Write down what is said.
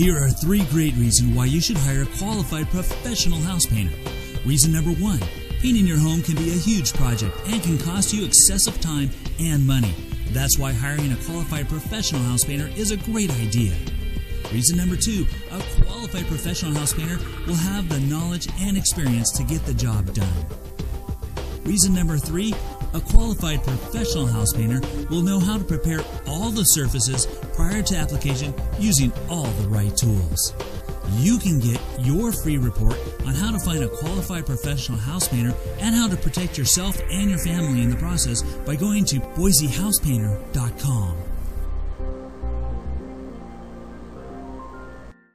Here are three great reasons why you should hire a qualified professional house painter. Reason number one painting your home can be a huge project and can cost you excessive time and money. That's why hiring a qualified professional house painter is a great idea. Reason number two a qualified professional house painter will have the knowledge and experience to get the job done. Reason number three a qualified professional house painter will know how to prepare all the surfaces prior to application using all the right tools. You can get your free report on how to find a qualified professional house painter and how to protect yourself and your family in the process by going to BoiseHousepainter.com.